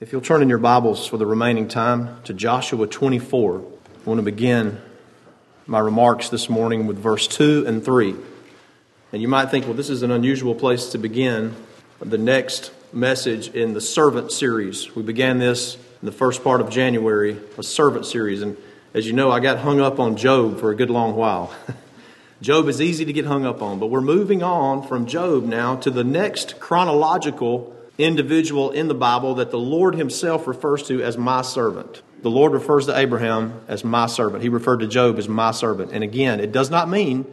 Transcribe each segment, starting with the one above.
If you'll turn in your Bibles for the remaining time to Joshua 24, I want to begin my remarks this morning with verse 2 and 3. And you might think, well, this is an unusual place to begin the next message in the servant series. We began this in the first part of January, a servant series. And as you know, I got hung up on Job for a good long while. Job is easy to get hung up on, but we're moving on from Job now to the next chronological individual in the Bible that the Lord Himself refers to as my servant. The Lord refers to Abraham as my servant. He referred to Job as my servant. And again, it does not mean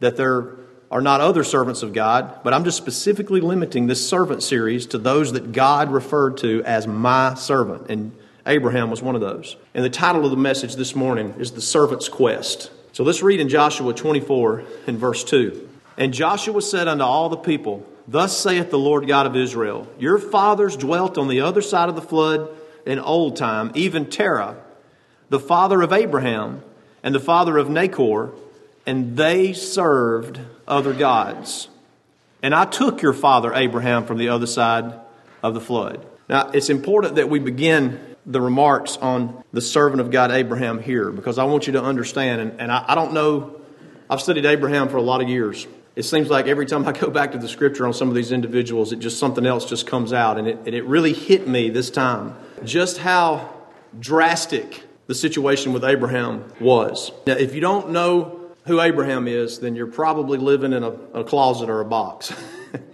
that there are not other servants of God, but I'm just specifically limiting this servant series to those that God referred to as my servant. And Abraham was one of those. And the title of the message this morning is The Servant's Quest. So let's read in Joshua 24 and verse 2. And Joshua said unto all the people, Thus saith the Lord God of Israel Your fathers dwelt on the other side of the flood in old time, even Terah, the father of Abraham, and the father of Nachor, and they served other gods. And I took your father Abraham from the other side of the flood. Now, it's important that we begin the remarks on the servant of God Abraham here because I want you to understand, and, and I, I don't know, I've studied Abraham for a lot of years it seems like every time I go back to the scripture on some of these individuals, it just something else just comes out. And it, and it really hit me this time just how drastic the situation with Abraham was. Now, if you don't know who Abraham is, then you're probably living in a, a closet or a box.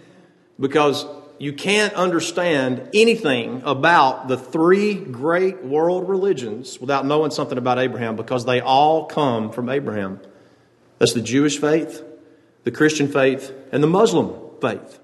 because you can't understand anything about the three great world religions without knowing something about Abraham because they all come from Abraham. That's the Jewish faith, the Christian faith, and the Muslim faith.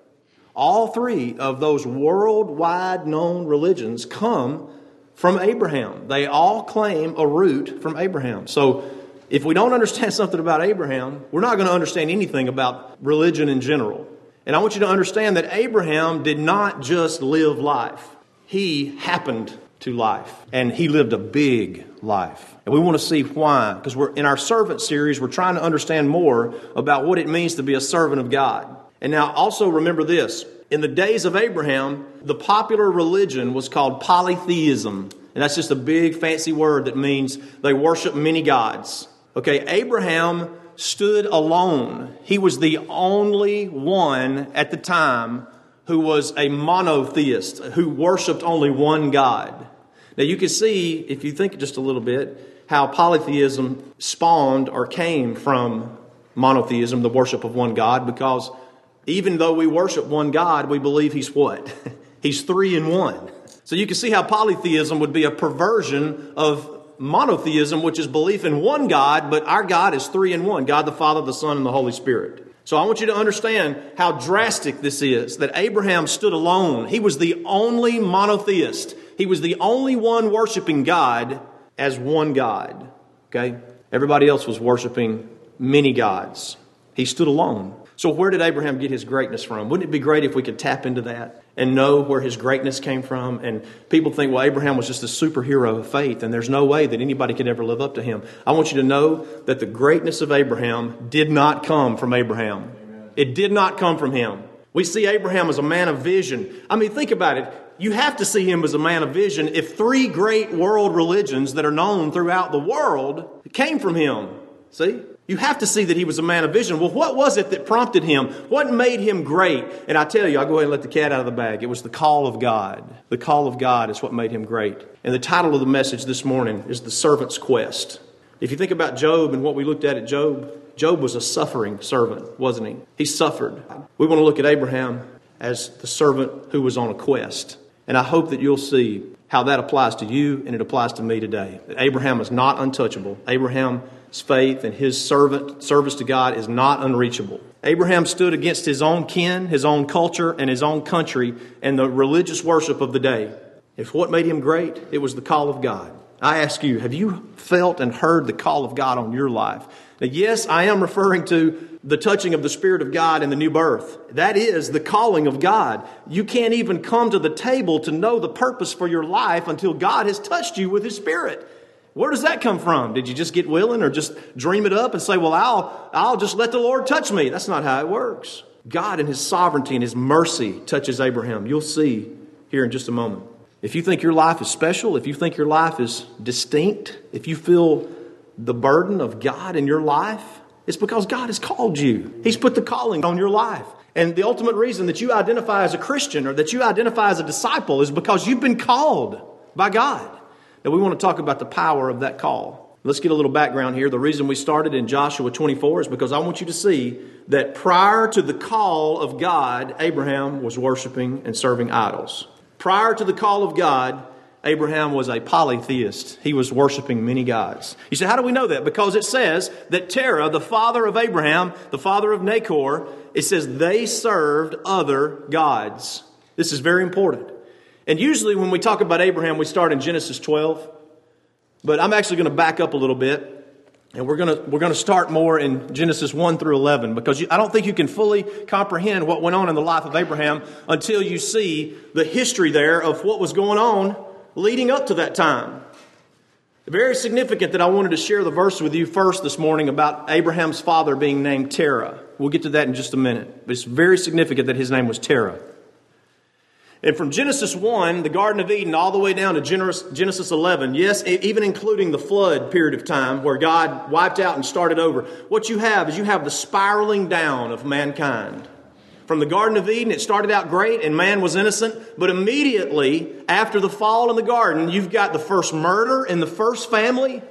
All three of those worldwide known religions come from Abraham. They all claim a root from Abraham. So if we don't understand something about Abraham, we're not going to understand anything about religion in general. And I want you to understand that Abraham did not just live life, he happened to life. And he lived a big life. And we want to see why. Because we're in our servant series, we're trying to understand more about what it means to be a servant of God. And now also remember this. In the days of Abraham, the popular religion was called polytheism. And that's just a big fancy word that means they worship many gods. Okay, Abraham stood alone. He was the only one at the time who was a monotheist, who worshiped only one God. Now, you can see, if you think just a little bit, how polytheism spawned or came from monotheism, the worship of one God, because even though we worship one God, we believe He's what? he's three in one. So you can see how polytheism would be a perversion of monotheism, which is belief in one God, but our God is three in one God the Father, the Son, and the Holy Spirit. So I want you to understand how drastic this is that Abraham stood alone. He was the only monotheist. He was the only one worshiping God as one God. Okay? Everybody else was worshiping many gods. He stood alone. So, where did Abraham get his greatness from? Wouldn't it be great if we could tap into that and know where his greatness came from? And people think, well, Abraham was just a superhero of faith, and there's no way that anybody could ever live up to him. I want you to know that the greatness of Abraham did not come from Abraham, it did not come from him. We see Abraham as a man of vision. I mean, think about it you have to see him as a man of vision if three great world religions that are known throughout the world came from him. See? You have to see that he was a man of vision. Well, what was it that prompted him? What made him great? And I tell you, I'll go ahead and let the cat out of the bag. It was the call of God. The call of God is what made him great. And the title of the message this morning is The Servant's Quest. If you think about Job and what we looked at at Job, Job was a suffering servant, wasn't he? He suffered. We want to look at Abraham as the servant who was on a quest. And I hope that you'll see how that applies to you and it applies to me today. That Abraham is not untouchable. Abraham's faith and his servant service to God is not unreachable. Abraham stood against his own kin, his own culture, and his own country and the religious worship of the day. If what made him great, it was the call of God. I ask you, have you felt and heard the call of God on your life? Now, yes, I am referring to the touching of the Spirit of God in the new birth. That is the calling of God. You can't even come to the table to know the purpose for your life until God has touched you with His Spirit. Where does that come from? Did you just get willing or just dream it up and say, well, I'll, I'll just let the Lord touch me? That's not how it works. God in His sovereignty and His mercy touches Abraham. You'll see here in just a moment. If you think your life is special, if you think your life is distinct, if you feel the burden of God in your life, it's because God has called you. He's put the calling on your life. And the ultimate reason that you identify as a Christian or that you identify as a disciple is because you've been called by God. Now, we want to talk about the power of that call. Let's get a little background here. The reason we started in Joshua 24 is because I want you to see that prior to the call of God, Abraham was worshiping and serving idols. Prior to the call of God, Abraham was a polytheist. He was worshiping many gods. You say, how do we know that? Because it says that Terah, the father of Abraham, the father of Nahor, it says they served other gods. This is very important. And usually when we talk about Abraham, we start in Genesis 12. But I'm actually going to back up a little bit. And we're going to, we're going to start more in Genesis 1 through 11 because you, I don't think you can fully comprehend what went on in the life of Abraham until you see the history there of what was going on leading up to that time. Very significant that I wanted to share the verse with you first this morning about Abraham's father being named Terah. We'll get to that in just a minute. But it's very significant that his name was Terah. And from Genesis 1, the Garden of Eden, all the way down to Genesis 11, yes, even including the flood period of time where God wiped out and started over, what you have is you have the spiraling down of mankind. From the Garden of Eden, it started out great and man was innocent, but immediately after the fall in the garden, you've got the first murder in the first family.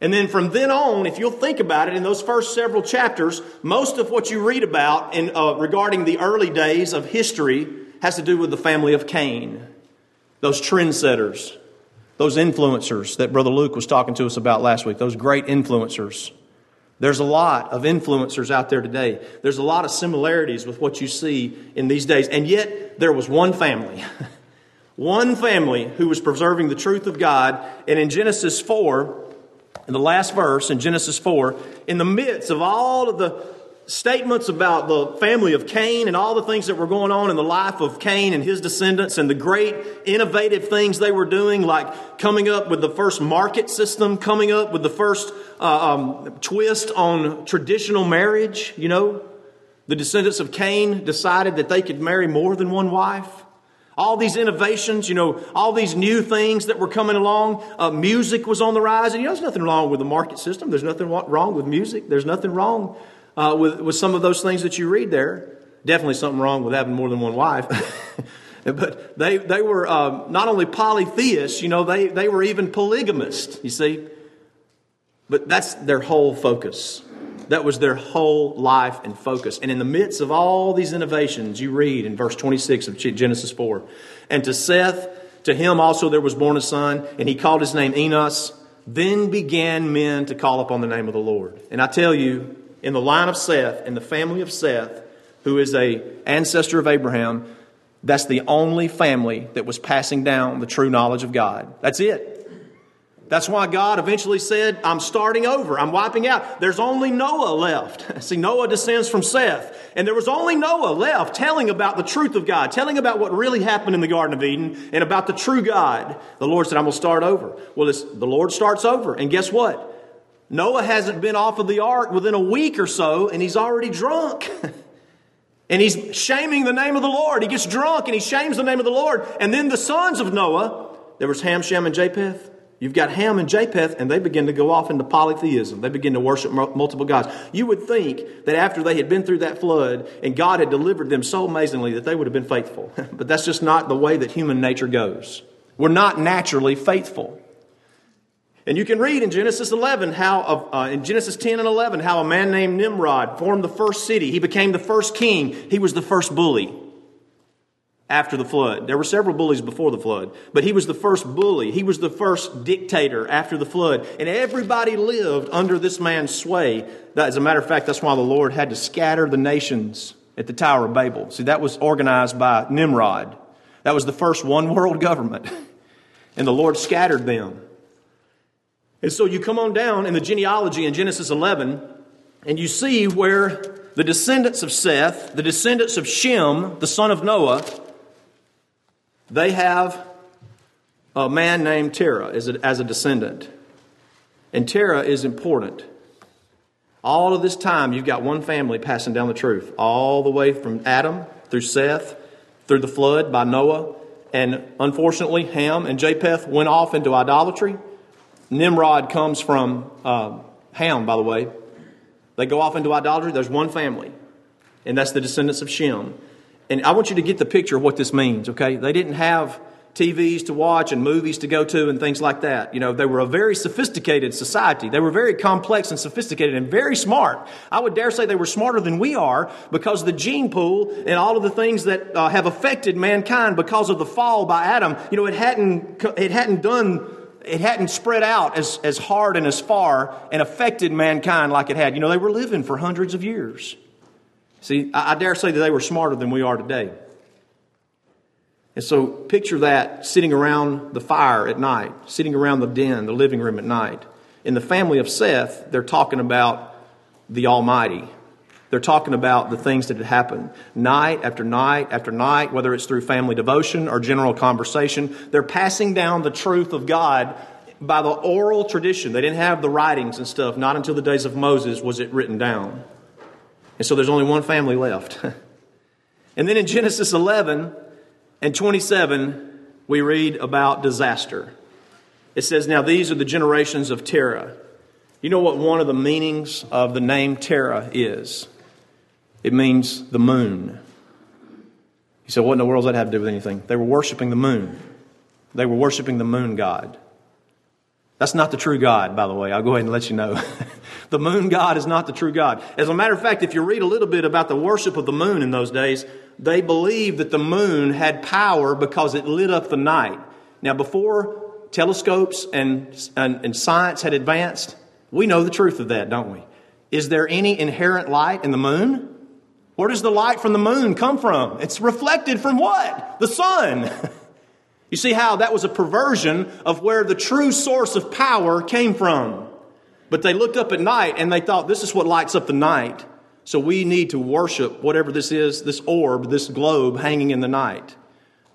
And then from then on, if you'll think about it, in those first several chapters, most of what you read about in, uh, regarding the early days of history has to do with the family of Cain, those trendsetters, those influencers that Brother Luke was talking to us about last week, those great influencers. There's a lot of influencers out there today. There's a lot of similarities with what you see in these days. And yet, there was one family, one family who was preserving the truth of God. And in Genesis 4, in the last verse, in Genesis 4, in the midst of all of the statements about the family of Cain and all the things that were going on in the life of Cain and his descendants and the great innovative things they were doing, like coming up with the first market system, coming up with the first uh, um, twist on traditional marriage. You know, the descendants of Cain decided that they could marry more than one wife. All these innovations, you know, all these new things that were coming along. Uh, music was on the rise. And you know, there's nothing wrong with the market system. There's nothing wrong with music. There's nothing wrong uh, with, with some of those things that you read there. Definitely something wrong with having more than one wife. but they, they were uh, not only polytheists, you know, they, they were even polygamists, you see. But that's their whole focus. That was their whole life and focus. And in the midst of all these innovations, you read in verse 26 of Genesis 4 And to Seth, to him also there was born a son, and he called his name Enos. Then began men to call upon the name of the Lord. And I tell you, in the line of Seth, in the family of Seth, who is a ancestor of Abraham, that's the only family that was passing down the true knowledge of God. That's it. That's why God eventually said, I'm starting over. I'm wiping out. There's only Noah left. See, Noah descends from Seth. And there was only Noah left telling about the truth of God, telling about what really happened in the Garden of Eden and about the true God. The Lord said, I'm going to start over. Well, the Lord starts over. And guess what? Noah hasn't been off of the ark within a week or so, and he's already drunk. and he's shaming the name of the Lord. He gets drunk and he shames the name of the Lord. And then the sons of Noah, there was Ham, Shem, and Japheth. You've got Ham and Japheth, and they begin to go off into polytheism. They begin to worship multiple gods. You would think that after they had been through that flood and God had delivered them so amazingly that they would have been faithful. but that's just not the way that human nature goes. We're not naturally faithful. And you can read in Genesis 11 how, uh, in Genesis 10 and 11, how a man named Nimrod formed the first city. He became the first king. He was the first bully after the flood. There were several bullies before the flood, but he was the first bully. He was the first dictator after the flood. And everybody lived under this man's sway. As a matter of fact, that's why the Lord had to scatter the nations at the Tower of Babel. See, that was organized by Nimrod. That was the first one world government. And the Lord scattered them. And so you come on down in the genealogy in Genesis 11, and you see where the descendants of Seth, the descendants of Shem, the son of Noah, they have a man named Terah as a, as a descendant. And Terah is important. All of this time, you've got one family passing down the truth, all the way from Adam through Seth, through the flood by Noah, And unfortunately, Ham and Japheth went off into idolatry. Nimrod comes from uh, Ham, by the way. They go off into idolatry. There's one family, and that's the descendants of Shem. And I want you to get the picture of what this means, okay? They didn't have TVs to watch and movies to go to and things like that. You know, they were a very sophisticated society. They were very complex and sophisticated and very smart. I would dare say they were smarter than we are because the gene pool and all of the things that uh, have affected mankind because of the fall by Adam, you know, it hadn't, it hadn't done it hadn't spread out as, as hard and as far and affected mankind like it had. You know, they were living for hundreds of years. See, I, I dare say that they were smarter than we are today. And so picture that sitting around the fire at night, sitting around the den, the living room at night. In the family of Seth, they're talking about the Almighty. They're talking about the things that had happened night after night after night, whether it's through family devotion or general conversation. They're passing down the truth of God by the oral tradition. They didn't have the writings and stuff. Not until the days of Moses was it written down. And so there's only one family left. and then in Genesis 11, and 27, we read about disaster. It says, Now these are the generations of Terah. You know what one of the meanings of the name Terah is? It means the moon. You said, What in the world does that have to do with anything? They were worshiping the moon. They were worshiping the moon god. That's not the true God, by the way. I'll go ahead and let you know. the moon God is not the true God. As a matter of fact, if you read a little bit about the worship of the moon in those days, they believed that the moon had power because it lit up the night. Now, before telescopes and, and, and, science had advanced, we know the truth of that, don't we? Is there any inherent light in the moon? Where does the light from the moon come from? It's reflected from what? The sun. you see how that was a perversion of where the true source of power came from. But they looked up at night and they thought, this is what lights up the night. So we need to worship whatever this is, this orb, this globe hanging in the night.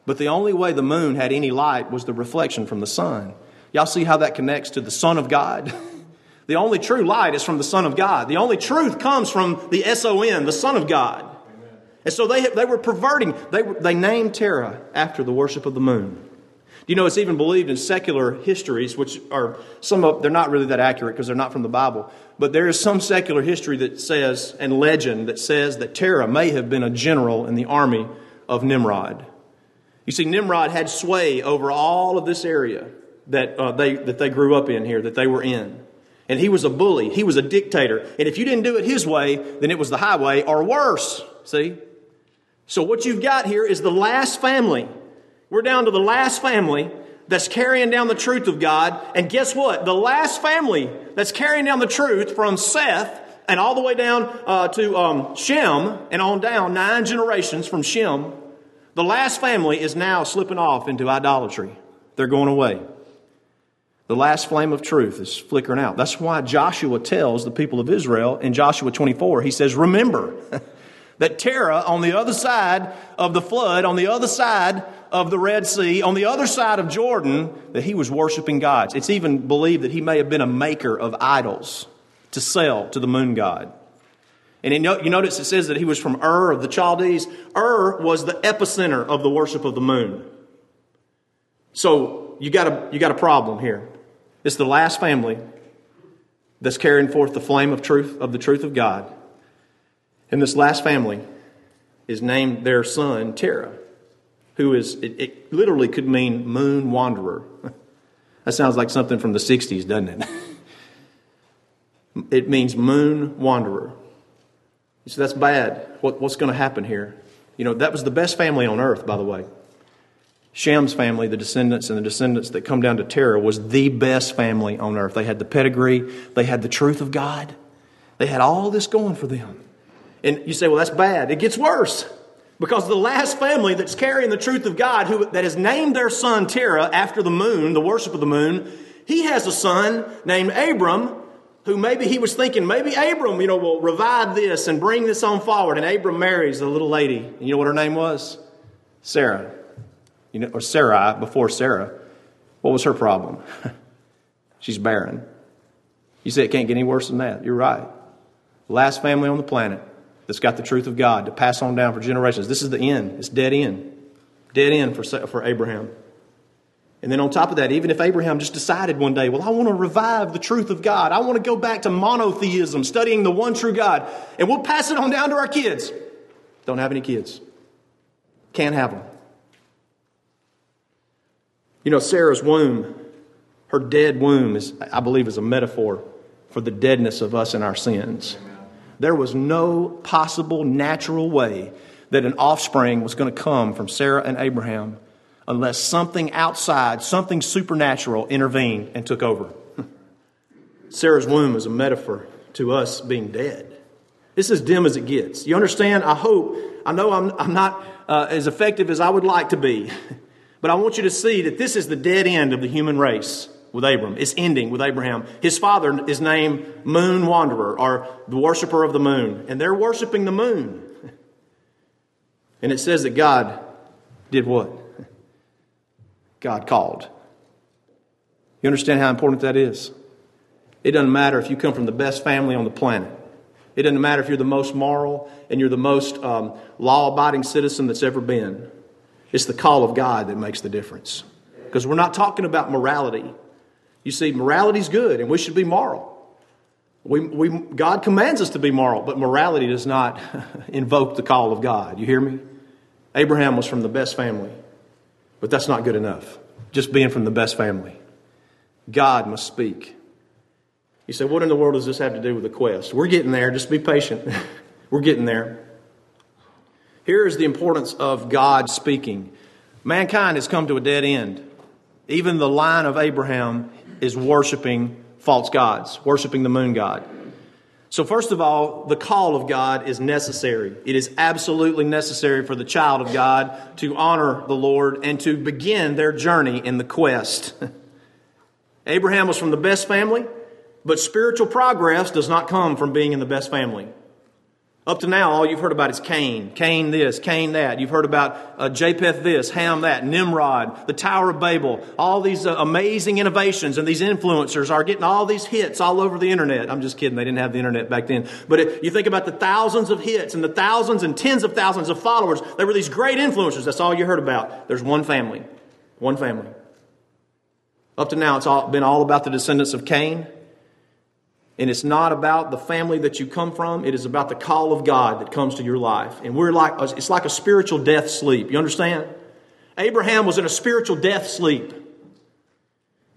But the only way the moon had any light was the reflection from the sun. Y'all see how that connects to the Son of God? the only true light is from the Son of God. The only truth comes from the S O N, the Son of God. Amen. And so they, they were perverting. They, they named Terah after the worship of the moon. Do You know, it's even believed in secular histories, which are some of, they're not really that accurate because they're not from the Bible. But there is some secular history that says, and legend that says that Terah may have been a general in the army of Nimrod. You see, Nimrod had sway over all of this area that, uh, they, that they grew up in here, that they were in. And he was a bully. He was a dictator. And if you didn't do it his way, then it was the highway or worse. See? So what you've got here is the last family we're down to the last family that's carrying down the truth of God. And guess what? The last family that's carrying down the truth from Seth and all the way down uh, to um, Shem and on down, nine generations from Shem, the last family is now slipping off into idolatry. They're going away. The last flame of truth is flickering out. That's why Joshua tells the people of Israel in Joshua 24, he says, Remember that Terah on the other side of the flood, on the other side of the Red Sea, on the other side of Jordan, that he was worshiping gods. It's even believed that he may have been a maker of idols to sell to the moon god. And you notice it says that he was from Ur of the Chaldees. Ur was the epicenter of the worship of the moon. So you got a, you got a problem here. It's the last family that's carrying forth the flame of truth, of the truth of God. And this last family is named their son Terah who is, it, it literally could mean moon wanderer. that sounds like something from the 60s, doesn't it? it means moon wanderer. So that's bad. What, what's going to happen here? You know, that was the best family on earth, by the way. Shem's family, the descendants and the descendants that come down to Terah, was the best family on earth. They had the pedigree, they had the truth of God, they had all this going for them. And you say, well, that's bad. It gets worse. Because the last family that's carrying the truth of God, who, that has named their son Terah after the moon, the worship of the moon, he has a son named Abram, who maybe he was thinking, maybe Abram, you know, will revive this and bring this on forward. And Abram marries a little lady. And you know what her name was? Sarah. You know, or Sarai before Sarah. What was her problem? She's barren. You say it can't get any worse than that. You're right. Last family on the planet that's got the truth of God to pass on down for generations. This is the end. It's dead end. Dead end for, for Abraham. And then on top of that, even if Abraham just decided one day, well, I want to revive the truth of God, I want to go back to monotheism, studying the one true God, and we'll pass it on down to our kids. Don't have any kids. Can't have them. You know, Sarah's womb, her dead womb, is, I believe, is a metaphor for the deadness of us and our sins. There was no possible natural way that an offspring was going to come from Sarah and Abraham unless something outside, something supernatural intervened and took over. Sarah's womb is a metaphor to us being dead. It's as dim as it gets. You understand? I hope, I know I'm, I'm not uh, as effective as I would like to be, but I want you to see that this is the dead end of the human race with Abram. It's ending with Abraham. His father is named Moon Wanderer, or the worshiper of the moon, and they're worshiping the moon. And it says that God did what? God called. You understand how important that is? It doesn't matter if you come from the best family on the planet. It doesn't matter if you're the most moral and you're the most um, law abiding citizen that's ever been. It's the call of God that makes the difference. Because we're not talking about morality. You see, morality is good and we should be moral. We, we, God commands us to be moral, but morality does not invoke the call of God. You hear me? Abraham was from the best family. But that's not good enough. Just being from the best family. God must speak. You say, what in the world does this have to do with the quest? We're getting there. Just be patient. We're getting there. Here is the importance of God speaking. Mankind has come to a dead end. Even the line of Abraham is worshiping false gods, worshiping the moon god. So, first of all, the call of God is necessary. It is absolutely necessary for the child of God to honor the Lord and to begin their journey in the quest. Abraham was from the best family, but spiritual progress does not come from being in the best family. Up to now, all you've heard about is Cain. Cain this, Cain that. You've heard about uh, Japheth this, Ham that, Nimrod, the Tower of Babel. All these uh, amazing innovations and these influencers are getting all these hits all over the internet. I'm just kidding. They didn't have the internet back then. But it, you think about the thousands of hits and the thousands and tens of thousands of followers. They were these great influencers. That's all you heard about. There's one family. One family. Up to now, it's all, been all about the descendants of Cain. And it's not about the family that you come from. It is about the call of God that comes to your life. And we're like, it's like a spiritual death sleep. You understand? Abraham was in a spiritual death sleep.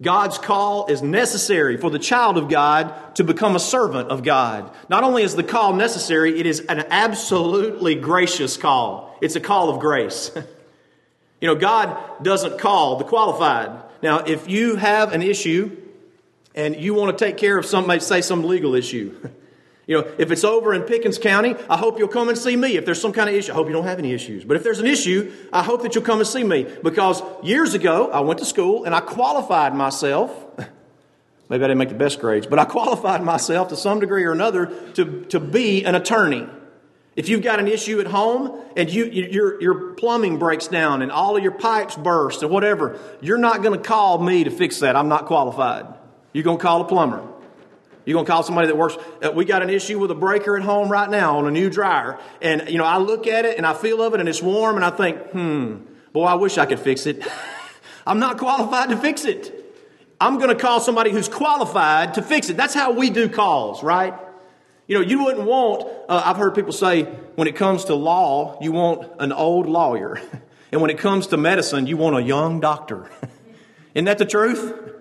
God's call is necessary for the child of God to become a servant of God. Not only is the call necessary, it is an absolutely gracious call. It's a call of grace. you know, God doesn't call the qualified. Now, if you have an issue and you want to take care of some, say, some legal issue. You know, if it's over in Pickens County, I hope you'll come and see me. If there's some kind of issue, I hope you don't have any issues. But if there's an issue, I hope that you'll come and see me. Because years ago, I went to school and I qualified myself. Maybe I didn't make the best grades, but I qualified myself to some degree or another to, to be an attorney. If you've got an issue at home and you, your, your plumbing breaks down and all of your pipes burst and whatever, you're not going to call me to fix that. I'm not qualified. You're going to call a plumber. You're going to call somebody that works. Uh, we got an issue with a breaker at home right now on a new dryer. And, you know, I look at it and I feel of it and it's warm and I think, hmm, boy, I wish I could fix it. I'm not qualified to fix it. I'm going to call somebody who's qualified to fix it. That's how we do calls, right? You know, you wouldn't want, uh, I've heard people say, when it comes to law, you want an old lawyer. and when it comes to medicine, you want a young doctor. Isn't that the truth?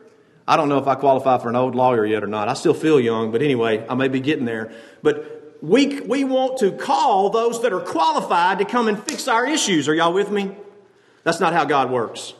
I don't know if I qualify for an old lawyer yet or not. I still feel young, but anyway, I may be getting there. But we, we want to call those that are qualified to come and fix our issues. Are y'all with me? That's not how God works.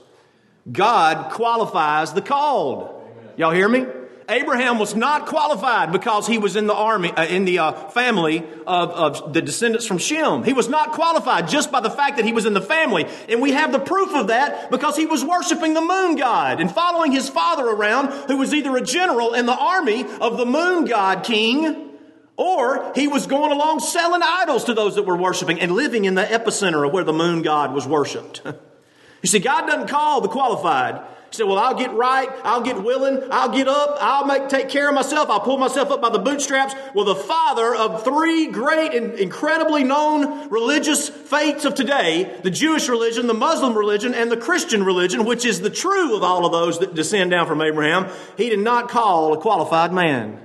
God qualifies the called. Y'all hear me? Abraham was not qualified because he was in the army, uh, in the uh, family of, of the descendants from Shem. He was not qualified just by the fact that he was in the family. And we have the proof of that because he was worshiping the moon god and following his father around, who was either a general in the army of the moon god king, or he was going along selling idols to those that were worshiping and living in the epicenter of where the moon god was worshiped. you see, God doesn't call the qualified. He said, Well, I'll get right, I'll get willing, I'll get up, I'll make take care of myself, I'll pull myself up by the bootstraps. Well, the father of three great and incredibly known religious faiths of today, the Jewish religion, the Muslim religion, and the Christian religion, which is the true of all of those that descend down from Abraham, he did not call a qualified man.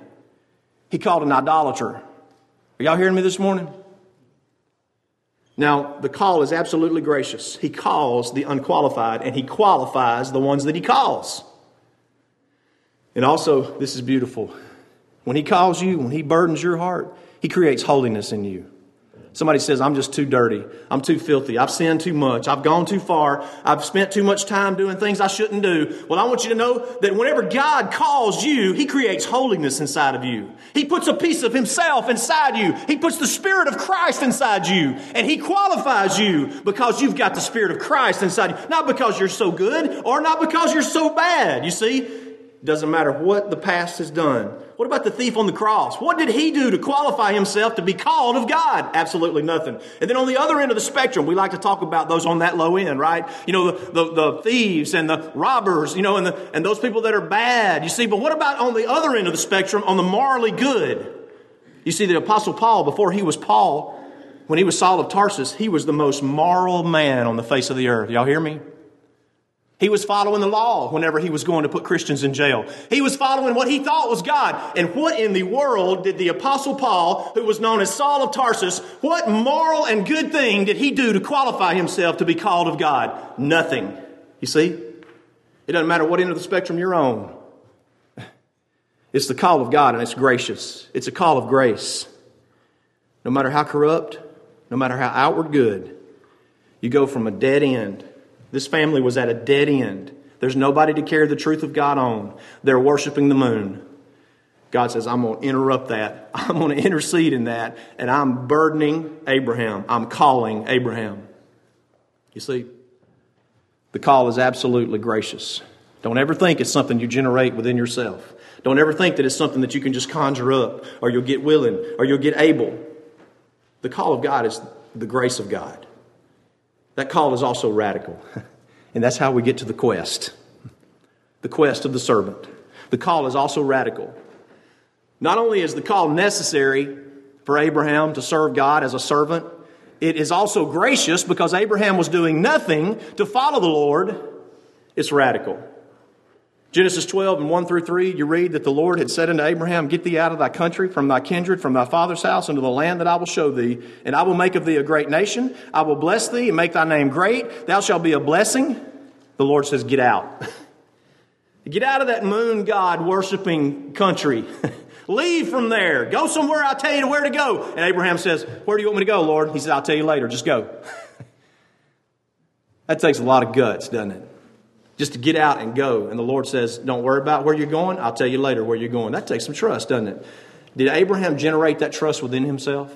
He called an idolater. Are y'all hearing me this morning? Now, the call is absolutely gracious. He calls the unqualified and he qualifies the ones that he calls. And also, this is beautiful. When he calls you, when he burdens your heart, he creates holiness in you. Somebody says, I'm just too dirty. I'm too filthy. I've sinned too much. I've gone too far. I've spent too much time doing things I shouldn't do. Well, I want you to know that whenever God calls you, He creates holiness inside of you. He puts a piece of Himself inside you. He puts the Spirit of Christ inside you. And He qualifies you because you've got the Spirit of Christ inside you. Not because you're so good or not because you're so bad. You see, doesn't matter what the past has done. What about the thief on the cross? What did he do to qualify himself to be called of God? Absolutely nothing. And then on the other end of the spectrum, we like to talk about those on that low end, right? You know, the, the, the thieves and the robbers, you know, and, the, and those people that are bad. You see, but what about on the other end of the spectrum, on the morally good? You see, the Apostle Paul, before he was Paul, when he was Saul of Tarsus, he was the most moral man on the face of the earth. Y'all hear me? He was following the law whenever he was going to put Christians in jail. He was following what he thought was God. And what in the world did the apostle Paul, who was known as Saul of Tarsus, what moral and good thing did he do to qualify himself to be called of God? Nothing. You see? It doesn't matter what end of the spectrum you're on. It's the call of God and it's gracious. It's a call of grace. No matter how corrupt, no matter how outward good, you go from a dead end this family was at a dead end. There's nobody to carry the truth of God on. They're worshiping the moon. God says, I'm going to interrupt that. I'm going to intercede in that. And I'm burdening Abraham. I'm calling Abraham. You see, the call is absolutely gracious. Don't ever think it's something you generate within yourself. Don't ever think that it's something that you can just conjure up or you'll get willing or you'll get able. The call of God is the grace of God. That call is also radical. And that's how we get to the quest the quest of the servant. The call is also radical. Not only is the call necessary for Abraham to serve God as a servant, it is also gracious because Abraham was doing nothing to follow the Lord. It's radical. Genesis 12 and 1 through 3, you read that the Lord had said unto Abraham, Get thee out of thy country, from thy kindred, from thy father's house, into the land that I will show thee, and I will make of thee a great nation. I will bless thee and make thy name great. Thou shalt be a blessing. The Lord says, Get out. Get out of that moon god worshiping country. Leave from there. Go somewhere I'll tell you where to go. And Abraham says, Where do you want me to go, Lord? He says, I'll tell you later. Just go. that takes a lot of guts, doesn't it? Just to get out and go. And the Lord says, Don't worry about where you're going. I'll tell you later where you're going. That takes some trust, doesn't it? Did Abraham generate that trust within himself?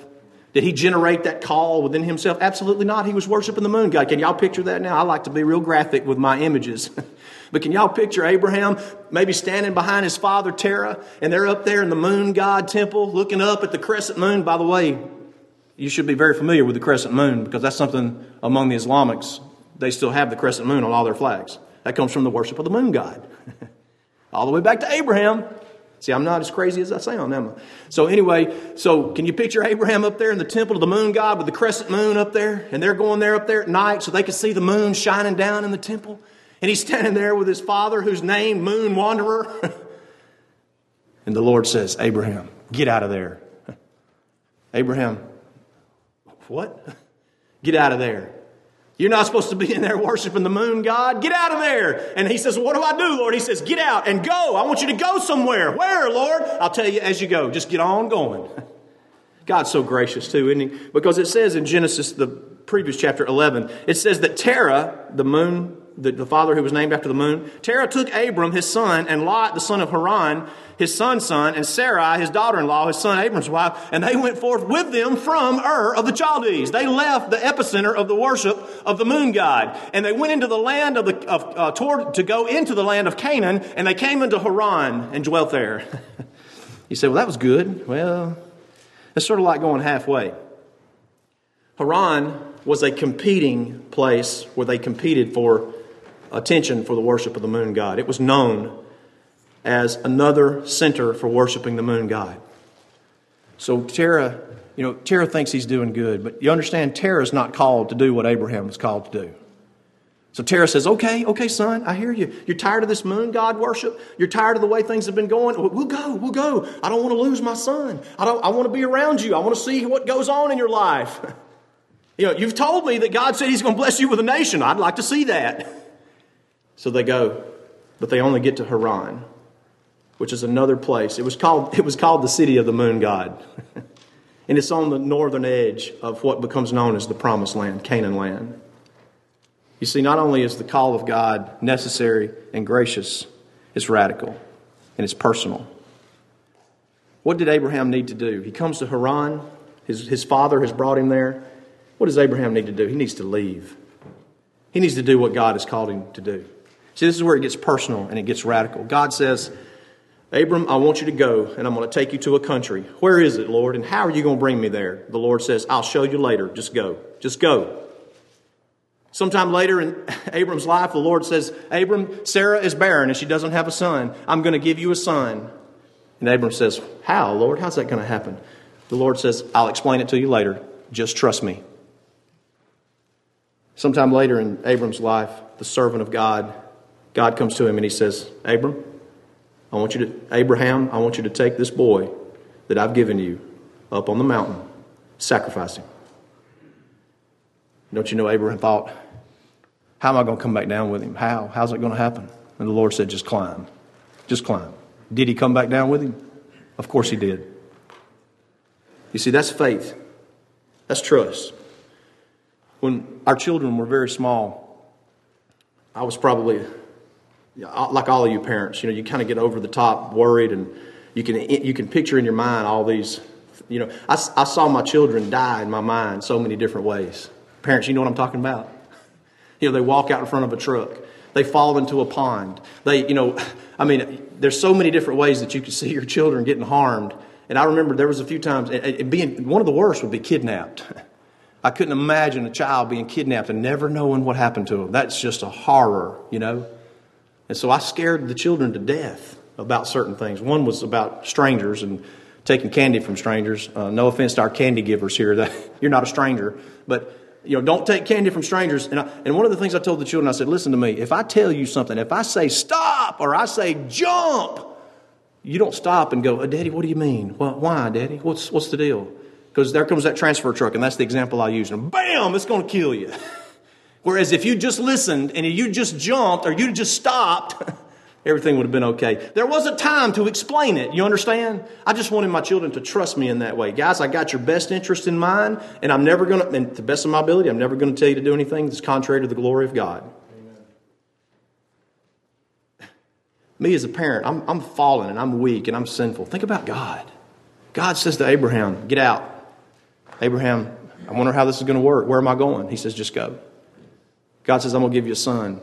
Did he generate that call within himself? Absolutely not. He was worshiping the moon god. Can y'all picture that now? I like to be real graphic with my images. but can y'all picture Abraham maybe standing behind his father Terah, and they're up there in the moon god temple looking up at the crescent moon? By the way, you should be very familiar with the crescent moon because that's something among the Islamics. They still have the crescent moon on all their flags. That comes from the worship of the moon god. All the way back to Abraham. See, I'm not as crazy as I sound, am I? So, anyway, so can you picture Abraham up there in the temple of the moon god with the crescent moon up there? And they're going there up there at night so they can see the moon shining down in the temple. And he's standing there with his father, who's named Moon Wanderer. and the Lord says, Abraham, get out of there. Abraham, what? Get out of there. You're not supposed to be in there worshiping the moon god. Get out of there. And he says, What do I do, Lord? He says, Get out and go. I want you to go somewhere. Where, Lord? I'll tell you as you go. Just get on going. God's so gracious, too, isn't he? Because it says in Genesis, the previous chapter 11, it says that Terah, the moon, the, the father who was named after the moon, Terah took Abram, his son, and Lot, the son of Haran, his son's son, and Sarai, his daughter in law, his son Abram's wife, and they went forth with them from Ur of the Chaldees. They left the epicenter of the worship of the moon god, and they went into the land of the, of, uh, toward, to go into the land of Canaan, and they came into Haran and dwelt there. you say, well, that was good. Well, it's sort of like going halfway. Haran was a competing place where they competed for attention for the worship of the moon god. It was known as another center for worshiping the moon god. So Terah, you know, Terah thinks he's doing good, but you understand Terah is not called to do what Abraham was called to do. So Terah says, Okay, okay, son, I hear you. You're tired of this moon god worship. You're tired of the way things have been going. We'll go, we'll go. I don't want to lose my son. I, don't, I want to be around you. I want to see what goes on in your life. you know, you've told me that God said He's going to bless you with a nation. I'd like to see that. So they go, but they only get to Haran, which is another place. It was called, it was called the city of the moon god. and it's on the northern edge of what becomes known as the promised land, Canaan land. You see, not only is the call of God necessary and gracious, it's radical and it's personal. What did Abraham need to do? He comes to Haran. His, his father has brought him there. What does Abraham need to do? He needs to leave. He needs to do what God has called him to do. See, this is where it gets personal and it gets radical. God says, Abram, I want you to go and I'm going to take you to a country. Where is it, Lord? And how are you going to bring me there? The Lord says, I'll show you later. Just go. Just go. Sometime later in Abram's life, the Lord says, Abram, Sarah is barren and she doesn't have a son. I'm going to give you a son. And Abram says, How, Lord? How's that going to happen? The Lord says, I'll explain it to you later. Just trust me. Sometime later in Abram's life, the servant of God, God comes to him and he says, Abram, I want you to, Abraham, I want you to take this boy that I've given you up on the mountain, sacrifice him. Don't you know Abraham thought, how am I going to come back down with him? How? How's it going to happen? And the Lord said, Just climb. Just climb. Did he come back down with him? Of course he did. You see, that's faith. That's trust. When our children were very small, I was probably like all of you parents. You know, you kind of get over the top, worried, and you can you can picture in your mind all these. You know, I, I saw my children die in my mind so many different ways. Parents, you know what I'm talking about. You know, they walk out in front of a truck. They fall into a pond. They, you know, I mean, there's so many different ways that you can see your children getting harmed. And I remember there was a few times, being one of the worst would be kidnapped. I couldn't imagine a child being kidnapped and never knowing what happened to them. That's just a horror, you know. And so I scared the children to death about certain things. One was about strangers and taking candy from strangers. Uh, no offense to our candy givers here, that you're not a stranger, but you know, don't take candy from strangers. And, I, and one of the things I told the children, I said, listen to me. If I tell you something, if I say stop or I say jump, you don't stop and go, oh, Daddy, what do you mean? Well, why, Daddy? What's, what's the deal? Because there comes that transfer truck, and that's the example I use. And bam, it's going to kill you. Whereas if you just listened and you just jumped or you just stopped, everything would have been okay. There wasn't time to explain it. You understand? I just wanted my children to trust me in that way. Guys, I got your best interest in mind, and I'm never going to, and to the best of my ability, I'm never going to tell you to do anything that's contrary to the glory of God. Me as a parent, I'm, I'm fallen and I'm weak and I'm sinful. Think about God. God says to Abraham, Get out. Abraham, I wonder how this is going to work. Where am I going? He says, Just go. God says, I'm going to give you a son.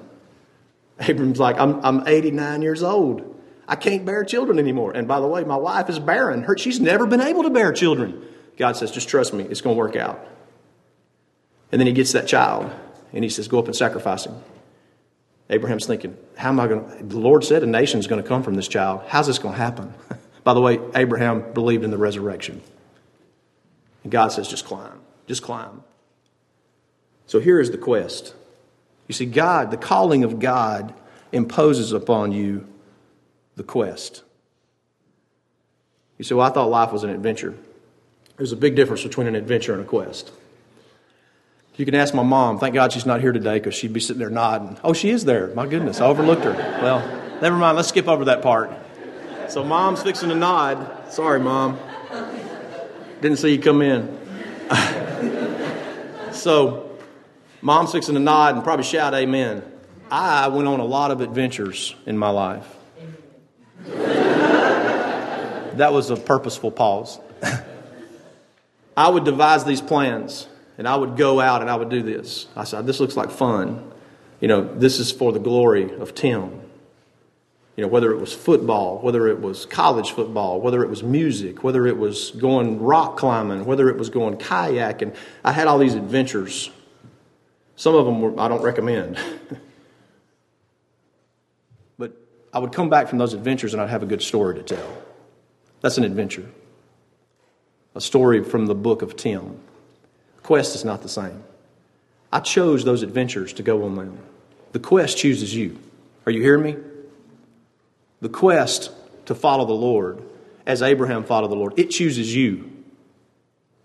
Abram's like, I'm, I'm 89 years old. I can't bear children anymore. And by the way, my wife is barren. Her, she's never been able to bear children. God says, just trust me, it's going to work out. And then he gets that child and he says, go up and sacrifice him. Abraham's thinking, how am I going to? The Lord said a nation is going to come from this child. How's this going to happen? by the way, Abraham believed in the resurrection. And God says, just climb, just climb. So here is the quest. You see, God, the calling of God imposes upon you the quest. You say, Well, I thought life was an adventure. There's a big difference between an adventure and a quest. You can ask my mom. Thank God she's not here today because she'd be sitting there nodding. Oh, she is there. My goodness, I overlooked her. Well, never mind. Let's skip over that part. So, mom's fixing to nod. Sorry, mom. Didn't see you come in. so, Mom's fixing to nod and probably shout amen. I went on a lot of adventures in my life. that was a purposeful pause. I would devise these plans and I would go out and I would do this. I said, This looks like fun. You know, this is for the glory of Tim. You know, whether it was football, whether it was college football, whether it was music, whether it was going rock climbing, whether it was going kayaking. I had all these adventures some of them were, I don't recommend. But I would come back from those adventures and I'd have a good story to tell. That's an adventure. A story from the book of Tim. Quest is not the same. I chose those adventures to go on them. The quest chooses you. Are you hearing me? The quest to follow the Lord, as Abraham followed the Lord, it chooses you.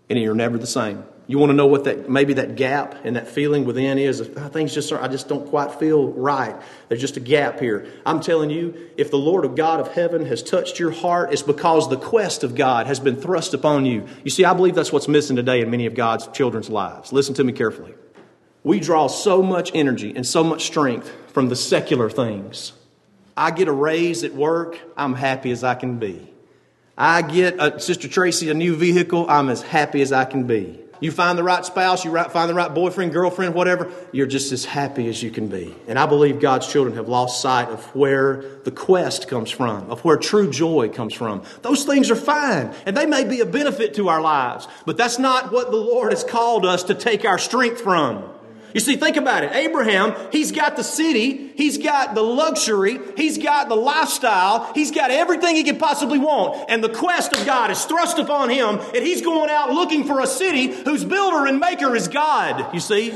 And you're never the same. You want to know what that maybe that gap and that feeling within is? Ah, things just I just don't quite feel right. There's just a gap here. I'm telling you, if the Lord of God of heaven has touched your heart, it's because the quest of God has been thrust upon you. You see, I believe that's what's missing today in many of God's children's lives. Listen to me carefully. We draw so much energy and so much strength from the secular things. I get a raise at work, I'm happy as I can be. I get a, Sister Tracy a new vehicle, I'm as happy as I can be. You find the right spouse, you find the right boyfriend, girlfriend, whatever, you're just as happy as you can be. And I believe God's children have lost sight of where the quest comes from, of where true joy comes from. Those things are fine, and they may be a benefit to our lives, but that's not what the Lord has called us to take our strength from. You see, think about it. Abraham, he's got the city, he's got the luxury, he's got the lifestyle, he's got everything he could possibly want. And the quest of God is thrust upon him, and he's going out looking for a city whose builder and maker is God. You see?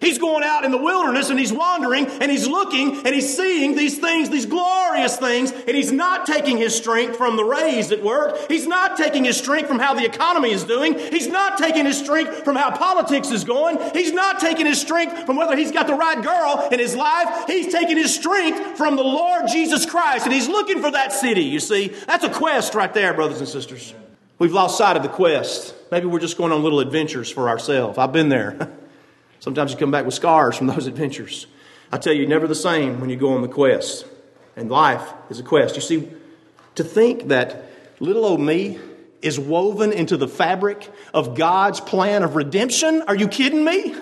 He's going out in the wilderness and he's wandering and he's looking and he's seeing these things, these glorious things, and he's not taking his strength from the raise at work. He's not taking his strength from how the economy is doing. He's not taking his strength from how politics is going. He's not taking his strength from whether he's got the right girl in his life. He's taking his strength from the Lord Jesus Christ and he's looking for that city, you see. That's a quest right there, brothers and sisters. We've lost sight of the quest. Maybe we're just going on little adventures for ourselves. I've been there. Sometimes you come back with scars from those adventures. I tell you, never the same when you go on the quest. And life is a quest. You see, to think that little old me is woven into the fabric of God's plan of redemption, are you kidding me?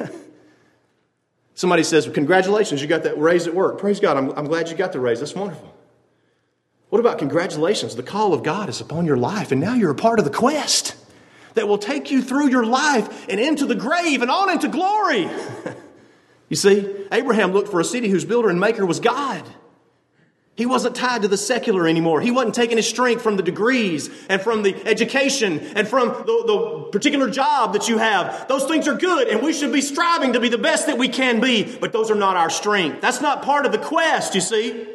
Somebody says, well, Congratulations, you got that raise at work. Praise God, I'm, I'm glad you got the raise. That's wonderful. What about congratulations? The call of God is upon your life, and now you're a part of the quest that will take you through your life and into the grave and on into glory. you see, Abraham looked for a city whose builder and maker was God. He wasn't tied to the secular anymore. He wasn't taking his strength from the degrees and from the education and from the, the, particular job that you have. Those things are good and we should be striving to be the best that we can be, but those are not our strength. That's not part of the quest, you see.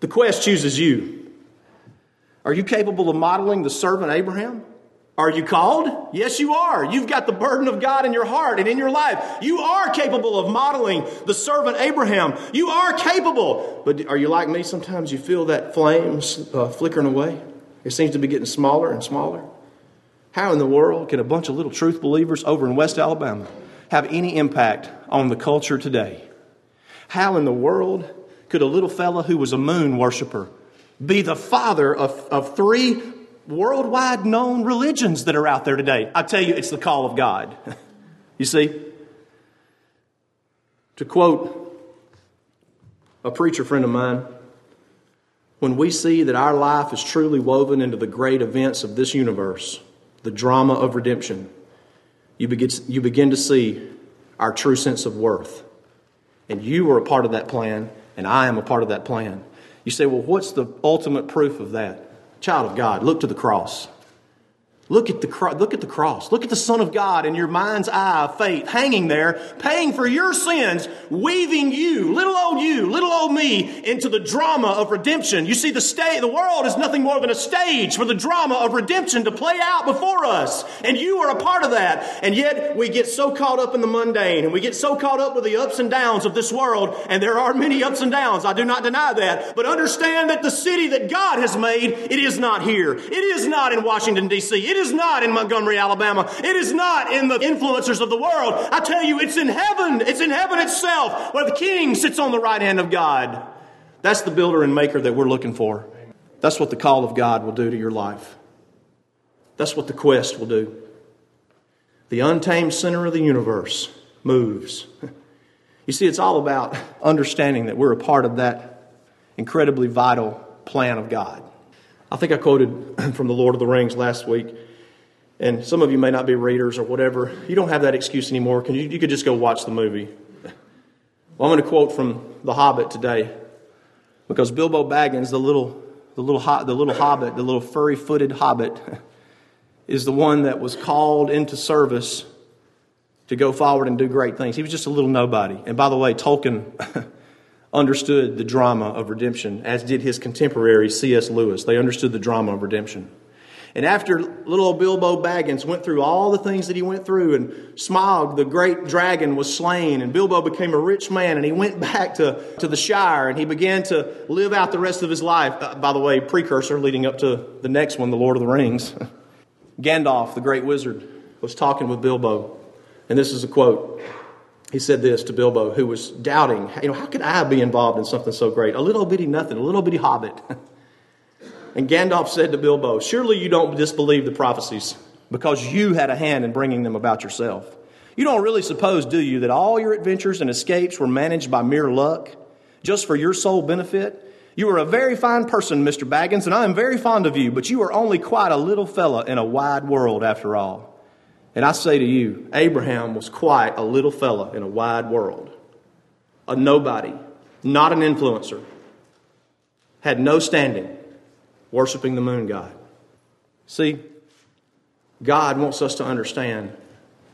The quest chooses you. Are you capable of modeling the servant Abraham? Are you called? Yes, you are. You've got the burden of God in your heart and in your life. You are capable of modeling the servant Abraham. You are capable. But are you like me? Sometimes you feel that flame uh, flickering away. It seems to be getting smaller and smaller. How in the world can a bunch of little truth believers over in West Alabama have any impact on the culture today? How in the world could a little fella who was a moon worshiper be the father of, of three worldwide known religions that are out there today. I tell you, it's the call of God. you see? To quote a preacher friend of mine, when we see that our life is truly woven into the great events of this universe, the drama of redemption, you begin, you begin to see our true sense of worth. And you are a part of that plan, and I am a part of that plan. You say, well, what's the ultimate proof of that? Child of God, look to the cross. Look at, the, look at the cross. Look at the Son of God in your mind's eye of faith hanging there, paying for your sins, weaving you, little old you, little old me, into the drama of redemption. You see, the, sta- the world is nothing more than a stage for the drama of redemption to play out before us. And you are a part of that. And yet we get so caught up in the mundane and we get so caught up with the ups and downs of this world. And there are many ups and downs. I do not deny that. But understand that the city that God has made, it is not here. It is not in Washington, D.C. It is not in Montgomery, Alabama. It is not in the influencers of the world. I tell you, it's in heaven. It's in heaven itself where the king sits on the right hand of God. That's the builder and maker that we're looking for. That's what the call of God will do to your life. That's what the quest will do. The untamed center of the universe moves. You see, it's all about understanding that we're a part of that incredibly vital plan of God. I think I quoted from The Lord of the Rings last week and some of you may not be readers or whatever. You don't have that excuse anymore. Can you, you could just go watch the movie. Well, I'm going to quote from The Hobbit today. Because Bilbo Baggins, the little, the little, the little hobbit, the little furry footed hobbit, is the one that was called into service to go forward and do great things. He was just a little nobody. And by the way, Tolkien understood the drama of redemption, as did his contemporary C.S. Lewis. They understood the drama of redemption. And after little old Bilbo Baggins went through all the things that he went through, and Smaug, the great dragon, was slain, and Bilbo became a rich man, and he went back to, to the Shire, and he began to live out the rest of his life. Uh, by the way, precursor leading up to the next one, The Lord of the Rings. Gandalf, the great wizard, was talking with Bilbo, and this is a quote. He said this to Bilbo, who was doubting, you know, how could I be involved in something so great? A little bitty nothing, a little bitty hobbit. And Gandalf said to Bilbo, Surely you don't disbelieve the prophecies because you had a hand in bringing them about yourself. You don't really suppose, do you, that all your adventures and escapes were managed by mere luck, just for your sole benefit? You are a very fine person, Mr. Baggins, and I am very fond of you, but you are only quite a little fella in a wide world after all. And I say to you, Abraham was quite a little fella in a wide world. A nobody, not an influencer, had no standing worshiping the moon god. See, God wants us to understand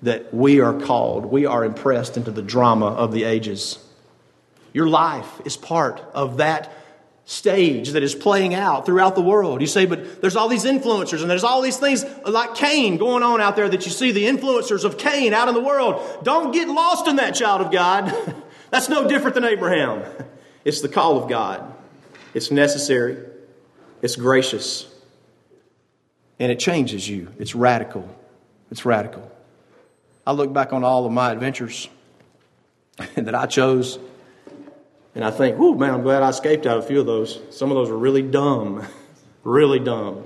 that we are called, we are impressed into the drama of the ages. Your life is part of that stage that is playing out throughout the world. You say, but there's all these influencers and there's all these things like Cain going on out there that you see the influencers of Cain out in the world. Don't get lost in that, child of God. That's no different than Abraham. It's the call of God, it's necessary. It's gracious. And it changes you. It's radical. It's radical. I look back on all of my adventures that I chose, and I think, oh man, I'm glad I escaped out of a few of those. Some of those were really dumb. really dumb.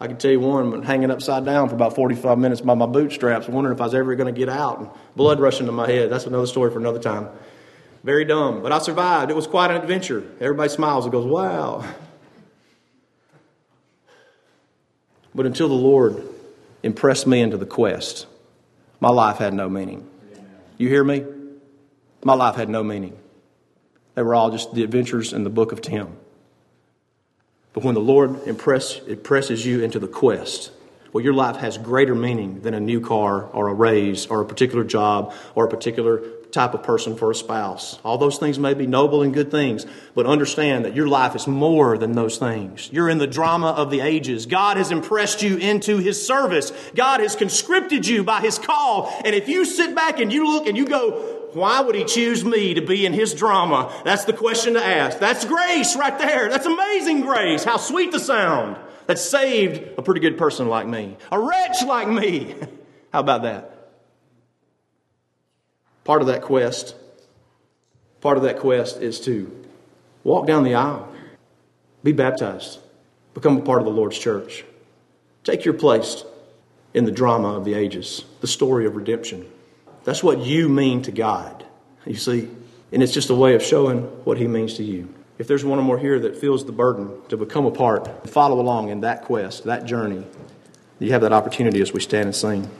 I can tell you one, hanging upside down for about 45 minutes by my bootstraps, wondering if I was ever going to get out, and blood rushing to my head. That's another story for another time. Very dumb. But I survived. It was quite an adventure. Everybody smiles and goes, wow. But until the Lord impressed me into the quest, my life had no meaning. You hear me? My life had no meaning. They were all just the adventures in the book of Tim. But when the Lord impress, impresses you into the quest, well, your life has greater meaning than a new car or a raise or a particular job or a particular type of person for a spouse. All those things may be noble and good things, but understand that your life is more than those things. You're in the drama of the ages. God has impressed you into His service. God has conscripted you by His call. And if you sit back and you look and you go, why would he choose me to be in his drama? That's the question to ask. That's grace right there. That's amazing grace. How sweet the sound that saved a pretty good person like me, a wretch like me. How about that? Part of that quest, part of that quest is to walk down the aisle, be baptized, become a part of the Lord's church. Take your place in the drama of the ages, the story of redemption. That's what you mean to God, you see. And it's just a way of showing what He means to you. If there's one or more here that feels the burden to become a part, follow along in that quest, that journey, you have that opportunity as we stand and sing.